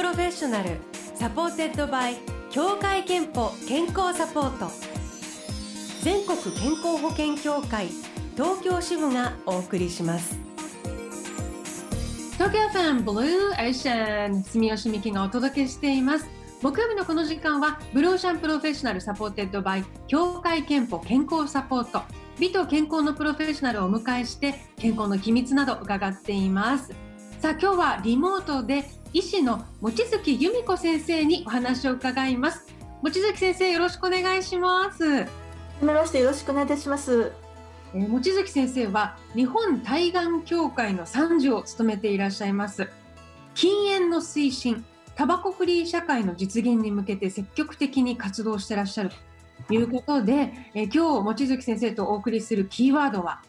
Professional supported by 協会けんぽ健康サポート。全国健康保険協会東京支部がお送りします。東京 FM Blue Ocean 住吉美紀がお届けしています。木曜日のこの時間は Blue Ocean Professional supported by 協会けんぽ健康サポート。美と健康のプロフェッショナルをお迎えして健康の秘密など伺っています。さあ今日はリモートで医師の望月由美子先生にお話を伺います。望月先生よろしくお願いします。よろしくお願いいたします。えー、望月先生は日本対がん協会の参事を務めていらっしゃいます。禁煙の推進タバコフリー社会の実現に向けて積極的に活動してらっしゃるということで、えー、今日望月先生とお送りするキーワードは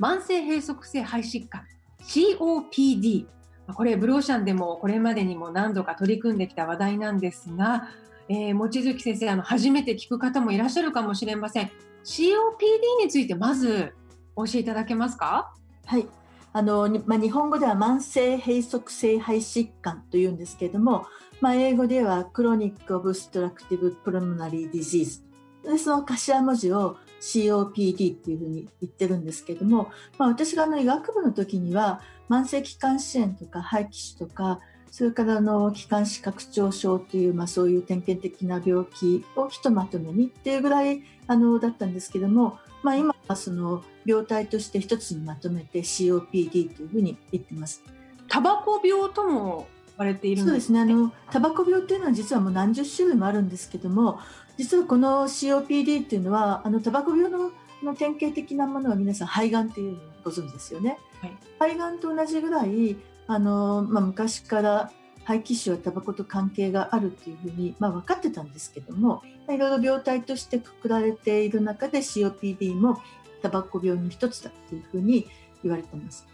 慢性閉塞性肺疾患 COPD これ Blue Ocean でもこれまでにも何度か取り組んできた話題なんですが、えー、望月先生あの初めて聞く方もいらっしゃるかもしれません。COPD についてまず教えいただけますか？はい。あのまあ、日本語では慢性閉塞性肺疾患というんですけれども、まあ、英語では Chronic Obstructive Pulmonary Diseaseでその頭文字を COPD っていうふうに言ってるんですけども、まあ、私があの医学部の時には慢性気管支炎とか肺気腫とかそれからの気管支拡張症という、まあ、そういう典型的な病気をひとまとめにっていうぐらいあのだったんですけども、まあ、今はその病態として一つにまとめて COPD というふうに言ってます。タバコ病とも言われているそうですねあのタバコ病っていうのは実はもう何十種類もあるんですけども実はこの COPD っていうのはあのタバコ病のの典型的なものは皆さん肺がんっていうのをご存知ですよね。はい、肺がんと同じぐらいあの、まあ、昔から肺気腫はタバコと関係があるっていうふうに、まあ、分かってたんですけどもいろいろ病態としてくくられている中で COPD もタバコ病の一つだっていうふうに言われてます。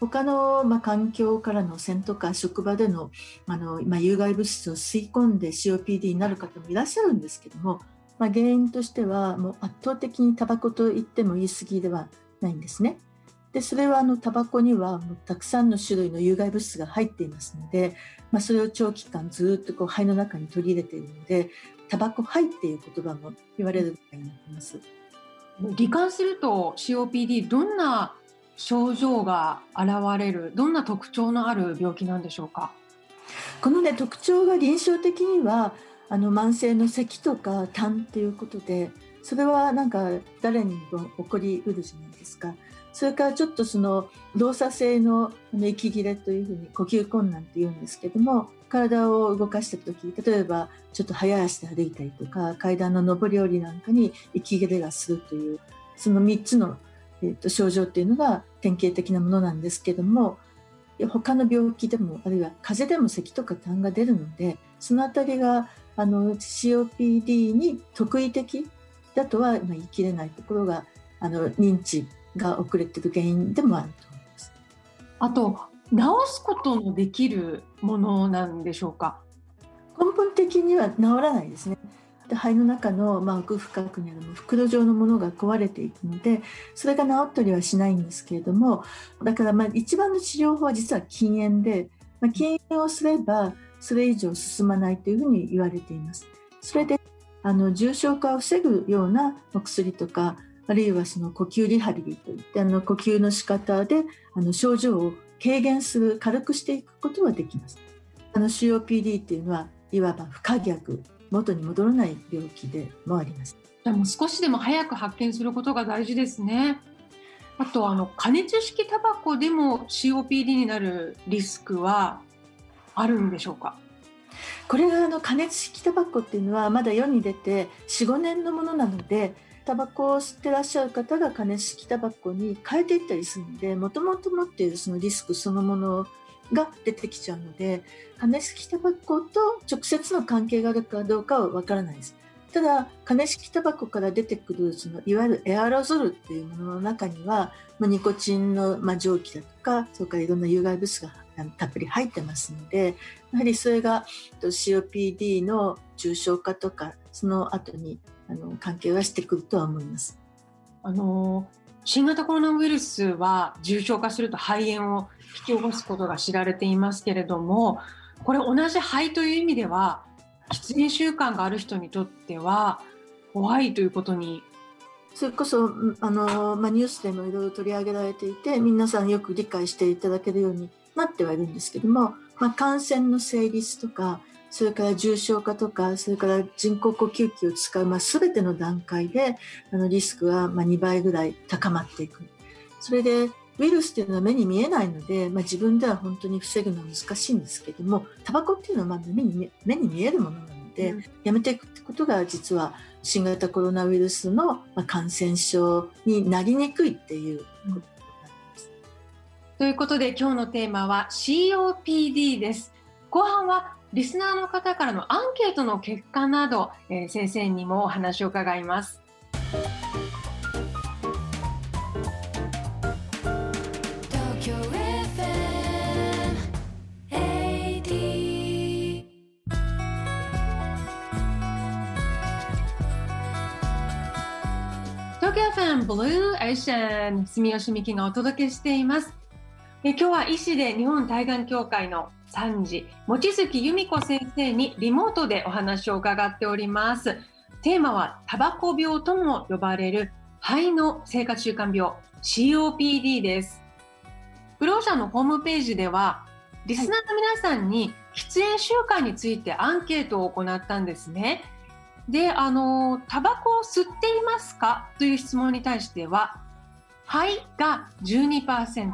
他の、まあ、環境からの汚染とか職場でのあの、まあ、有害物質を吸い込んで COPD になる方もいらっしゃるんですけども、まあ、原因としてはもう圧倒的にタバコと言っても言い過ぎではないんですね。でそれはあのタバコにはもうたくさんの種類の有害物質が入っていますので、まあ、それを長期間ずっとこう肺の中に取り入れているのでタバコ肺っていう言葉も言われるようになってます。罹患すると COPD どんな症状が現れるどんな特徴のある病気なんでしょうか？このね特徴が臨床的にはあの慢性の咳とか痰っていうことでそれはなんか誰にも起こりうるじゃないですか。それからちょっとその動作性の息切れというふうに呼吸困難っていうんですけども体を動かした時例えばちょっと早足で歩いたりとか階段の上り下りなんかに息切れがするというその3つの、えー、と症状っていうのが典型的なものなんですけども他の病気でもあるいは風邪でも咳とか痰が出るのでその辺りがあの COPD に特異的だとは言い切れないところがあの認知が遅れてる原因でもあると思います。あと治すことのできるものなんでしょうか？根本的には治らないですね。で肺の中の、まあ、奥深くにある袋状のものが壊れていくのでそれが治ったりはしないんですけれどもだからまあ一番の治療法は実は禁煙で、まあ、禁煙をすればそれ以上進まないというふうに言われています。それであの重症化を防ぐようなお薬とかあるいはその呼吸リハビリといってあの呼吸の仕方であの症状を軽減する軽くしていくことはできます。あの COPD っていうのはいわば不可逆元に戻らない病気でもあります。じゃもう少しでも早く発見することが大事ですね。あとあの加熱式タバコでも COPD になるリスクはあるんでしょうか？これがあの加熱式タバコっていうのはまだ世に出て45年のものなのでタバコを吸ってらっしゃる方が加熱式タバコに変えていったりするのでもともと持っているそのリスクそのものが出てきちゃうので加熱式タバコと直接の関係があるかどうかはわからないです。ただ加熱式タバコから出てくるそのいわゆるエアロゾルっていうものの中には、まあ、ニコチンの、まあ、蒸気だとかそれからいろんな有害物質がたっぷり入ってますのでやはりそれが COPD の重症化とかその後にあの関係はしてくるとは思います。あの新型コロナウイルスは重症化すると肺炎を引き起こすことが知られていますけれどもこれ同じ肺という意味では喫煙習慣がある人にとっては怖いということに。それこそあの、まあ、ニュースでもいろいろ取り上げられていて皆さんよく理解していただけるようになってはいるんですけども、まあ、感染の成立とかそれから重症化とかそれから人工呼吸器を使う、まあ、全ての段階であのリスクはまあ2倍ぐらい高まっていく。それでウイルスっていうのは目に見えないので、まあ、自分では本当に防ぐのは難しいんですけどもタバコっていうのはまあ目に目に見えるものなので、うん、やめていくってことが実は新型コロナウイルスの感染症になりにくいっていうことになります。ということで今日のテーマは COPD です。後半はリスナーの方からのアンケートの結果など、えー、先生にもお話を伺います。東京 FM ブルーエーシャン住吉美希がお届けしていますえ今日は医師で日本対岸協会の参事望月由美子先生にリモートでお話を伺っております。テーマはタバコ病とも呼ばれる。肺の生活習慣病。COPD です。ブロー社のホームページではリスナーの皆さんに喫煙習慣についてアンケートを行ったんですね。で、あの、タバコを吸っていますか？という質問に対しては、はいが12%、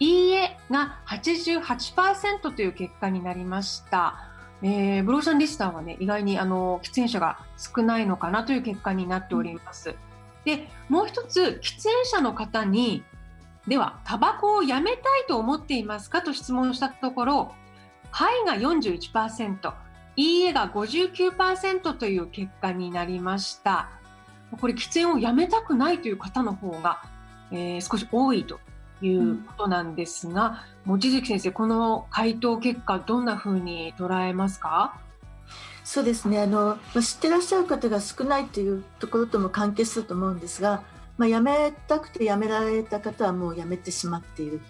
いいえが88%という結果になりました。えー、ブローシャンリスターはね、意外にあの、喫煙者が少ないのかなという結果になっております。で、もう一つ、喫煙者の方に、では、タバコをやめたいと思っていますかと質問したところ、はいが41%、いいえが59%という結果になりました。これ喫煙をやめたくないという方の方が、えー、少し多いということなんですが、望、うん、月先生、この回答結果、どんなふうに捉えますか？そうですねあの、知ってらっしゃる方が少ないというところとも関係すると思うんですが、まあ、辞めたくて辞められた方はもう辞めてしまっている。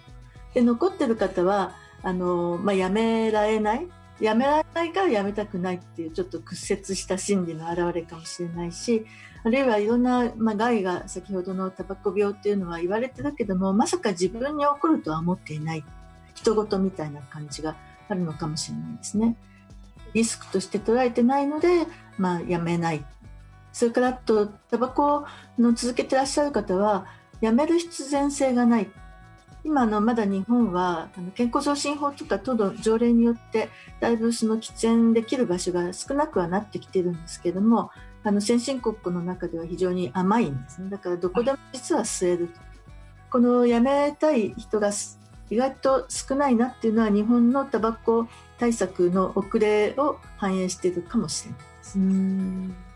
で残ってる方はあの、まあ、辞められないやめられないからやめたくないっていうちょっと屈折した心理の表れかもしれないしあるいはいろんな、まあ、害が先ほどのタバコ病っていうのは言われてるけどもまさか自分に起こるとは思っていない。人事みたいな感じがあるのかもしれないですね。リスクとして捉えてないので、まあ、やめない。それからあとタバコの続けてらっしゃる方はやめる必然性がない。今のまだ日本はあの健康増進法とか都の条例によってだいぶその喫煙できる場所が少なくはなってきてるんですけどもあの先進国の中では非常に甘いんですね。だからどこでも実は吸えると、このやめたい人が意外と少ないなっていうのは日本のタバコ対策の遅れを反映しているかもしれないですね。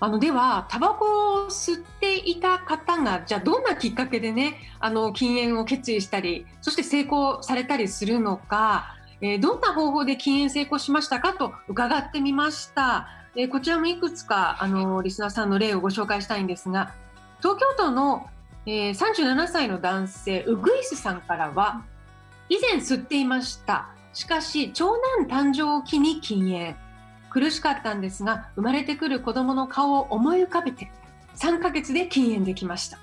あのではタバコを吸っていた方がじゃあどんなきっかけでねあの禁煙を決意したりそして成功されたりするのか、えー、どんな方法で禁煙成功しましたかと伺ってみました、えー、こちらもいくつかあのリスナーさんの例をご紹介したいんですが東京都の、えー、37歳の男性ウグイスさんからは以前吸っていました。しかし長男誕生を機に禁煙。苦しかったんですが生まれてくる子供の顔を思い浮かべて3ヶ月で禁煙できましたと、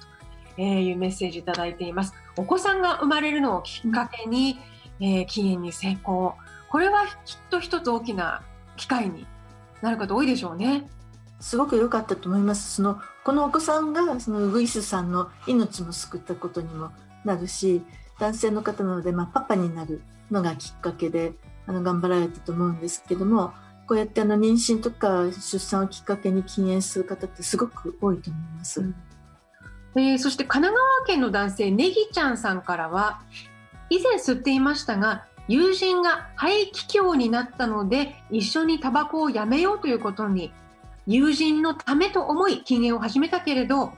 えいうメッセージいただいています。お子さんが生まれるのをきっかけに、えー、禁煙に成功。これはきっと一つ大きな機会になる方多いでしょうね。すごく良かったと思います。そのこのお子さんがそのウグイスさんの命も救ったことにもなるし男性の方なので、まあ、パパになるのがきっかけであの頑張られたと思うんですけどもこうやってあの妊娠とか出産をきっかけに禁煙する方ってすごく多いと思います。うん。えー、そして神奈川県の男性ねぎちゃんさんからは以前吸っていましたが友人が肺気胸になったので一緒にタバコをやめようということに友人のためと思い禁煙を始めたけれど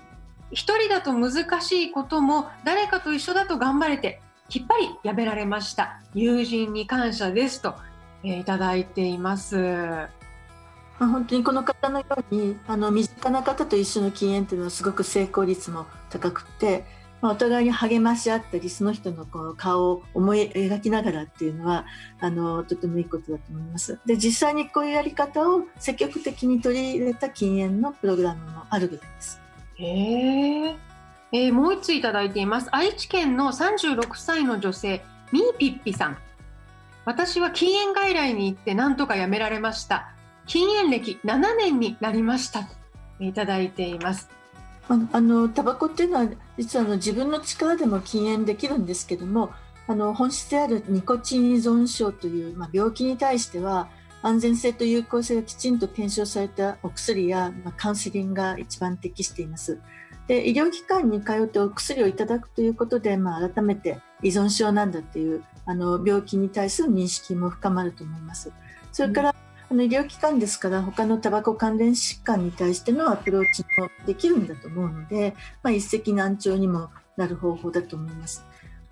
一人だと難しいことも誰かと一緒だと頑張れてきっぱりやめられました。友人に感謝ですと。えー、いただいています。まあ、本当にこの方のようにあの身近な方と一緒の禁煙というのはすごく成功率も高くてまあ、お互いに励まし合ったりその人のこの顔を思い描きながらっていうのはあのとてもいいことだと思います。で実際にこういうやり方を積極的に取り入れた禁煙のプログラムもあるぐらいです。へえー、もう一ついただいています。愛知県の36歳の女性みーぴっぴさん。私は禁煙外来に行って何とかやめられました。禁煙歴7年になりました。いただいています。あのタバコっていうのは実はあの自分の力でも禁煙できるんですけどもあの本質であるニコチン依存症という、まあ、病気に対しては安全性と有効性がきちんと検証されたお薬や、まあ、カウンセリングが一番適しています。で医療機関に通ってお薬をいただくということで、まあ、改めて依存症なんだっていうあの病気に対する認識も深まると思います。それから、あの医療機関ですから他のタバコ関連疾患に対してのアプローチもできるんだと思うので、まあ、一石何鳥にもなる方法だと思います。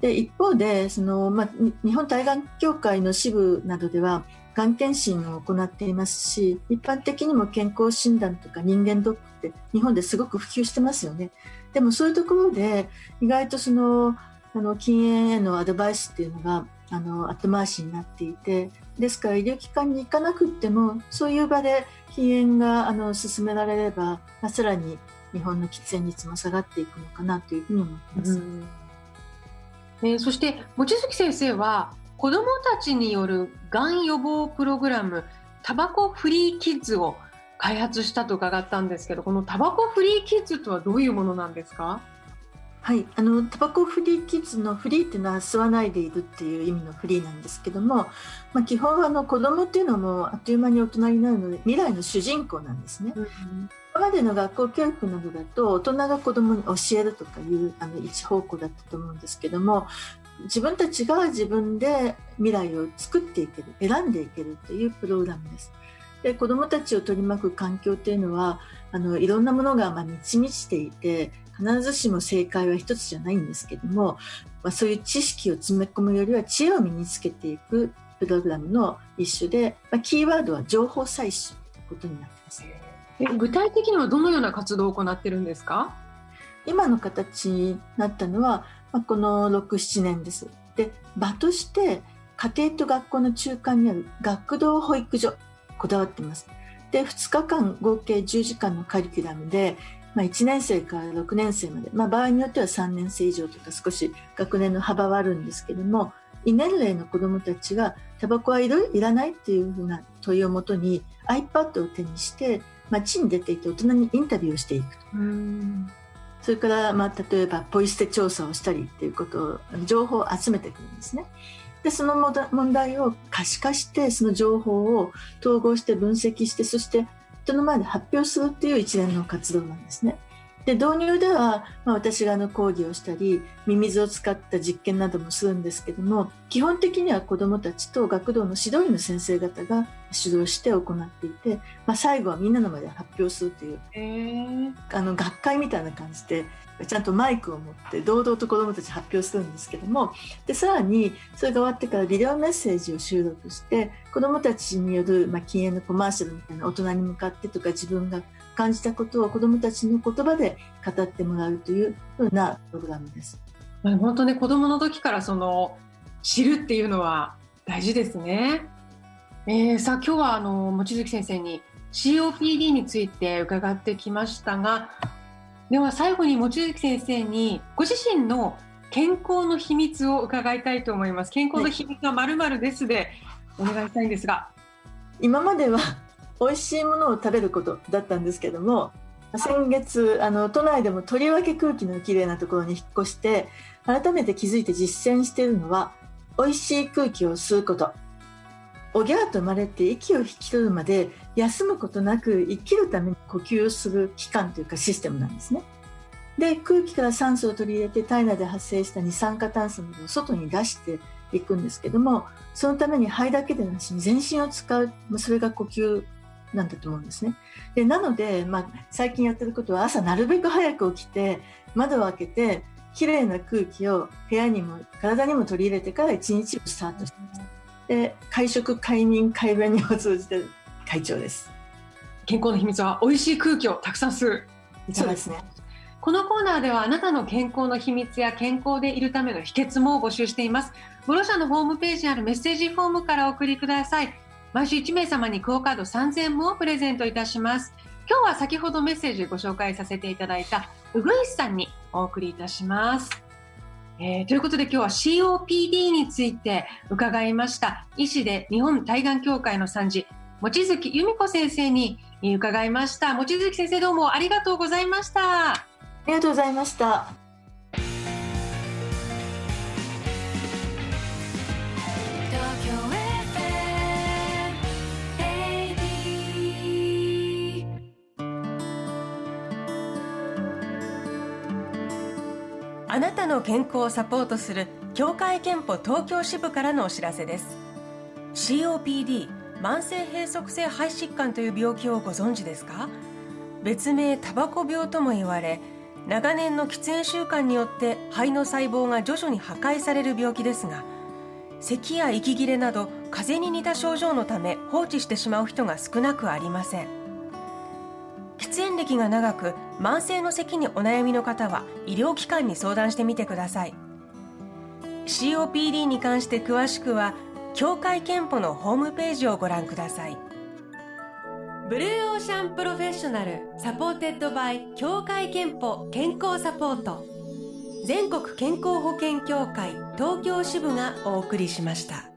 で一方でその、まあ、日本対がん協会の支部などではがん検診を行っていますし一般的にも健康診断とか人間ドックって日本ですごく普及してますよね。でもそういうところで意外とそのあの禁煙へのアドバイスっていうのがあの後回しになっていてですから医療機関に行かなくってもそういう場で禁煙があの進められれば、まあ、さらに日本の喫煙率も下がっていくのかなというふうに思ってます。えー、そして望月先生は子どもたちによるがん予防プログラムタバコフリーキッズを開発したと伺ったんですけどこのタバコフリーキッズとはどういうものなんですか？はい、あのタバコフリーキッズのフリーっていうのは吸わないでいるっていう意味のフリーなんですけども、まあ、基本はあの子供っていうのもあっという間に大人になるので未来の主人公なんですね。うん、今までの学校教育などだと大人が子供に教えるとかいうあの一方向だったと思うんですけども自分たちが自分で未来を作っていける選んでいけるというプログラムです。で子どもたちを取り巻く環境っていうのはあのいろんなものがまあ満ち満ちていて必ずしも正解は一つじゃないんですけども、まあ、そういう知識を詰め込むよりは知恵を身につけていくプログラムの一種で、まあ、キーワードは情報採取ということになってます。具体的にはどのような活動を行ってるんですか？今の形になったのは、まあ、この67年です。で場として家庭と学校の中間にある学童保育所こだわっています。で2日間合計10時間のカリキュラムでまあ、1年生から6年生まで、まあ、場合によっては3年生以上とか少し学年の幅はあるんですけども異年齢の子どもたちがタバコはいるいらないっていうふうな問いをもとに iPad を手にして街に出ていて大人にインタビューをしていくと。それから、まあ、例えばポイ捨て調査をしたりっていうことを情報を集めてくるんですね。でその問題を可視化してその情報を統合して分析してそして人の前で発表するっていう一連の活動なんですね。で導入では、まあ、私があの講義をしたりミミズを使った実験などもするんですけども基本的には子どもたちと学童の指導員の先生方が主導して行っていて、まあ、最後はみんなの前で発表するという、えー、あの学会みたいな感じでちゃんとマイクを持って堂々と子どもたち発表するんですけどもでさらにそれが終わってからビデオメッセージを収録して子どもたちによる、まあ、禁煙のコマーシャルみたいな大人に向かってとか自分が感じたことを子どもたちの言葉で語ってもらうというふうなプログラムです。本当ね子どもの時からその知るっていうのは大事ですね。えー、さあ今日はあの望月先生に COPD について伺ってきましたがでは最後に望月先生にご自身の健康の秘密を伺いたいと思います健康の秘密はまるまるですでお願いしたいんですが、今までは美味しいものを食べることだったんですけども先月あの都内でもとりわけ空気のきれいなところに引っ越して改めて気づいて実践しているのは美味しい空気を吸うことおぎゃーと生まれて息を引き取るまで休むことなく生きるために呼吸をする器官というかシステムなんですね。で空気から酸素を取り入れて体内で発生した二酸化炭素などを外に出していくんですけどもそのために肺だけでなしに全身を使うそれが呼吸なんだと思うんですね。でなので、まあ、最近やってることは朝なるべく早く起きて窓を開けてきれいな空気を部屋にも体にも取り入れてから一日をスタートしてます。で会食快眠快便にを通じて会長です。健康の秘密は美味しい空気をたくさん吸う。そうですね。このコーナーではあなたの健康の秘密や健康でいるための秘訣も募集しています。ごロ社のホームページにあるメッセージフォームからお送りください毎週1名様にクオカード3000円もプレゼントいたします。今日は先ほどメッセージご紹介させていただいたうぐいすさんにお送りいたします。えー、ということで今日は COPD について伺いました。医師で日本対がん協会の参事望月由美子先生に伺いました。望月先生どうもありがとうございました。ありがとうございました。あなたの健康をサポートする協会憲法東京支部からのお知らせです。COPD 慢性閉塞性肺疾患という病気をご存知ですか？別名タバコ病とも言われ長年の喫煙習慣によって肺の細胞が徐々に破壊される病気ですが咳や息切れなど風邪に似た症状のため放置してしまう人が少なくありません。歴が長く慢性の咳にお悩みの方は医療機関に相談してみてください。COPD に関して詳しくは協会けんぽのホームページをご覧ください。 Blue Ocean Professional supported by 協会けんぽ健康サポート。全国健康保険協会東京支部がお送りしました。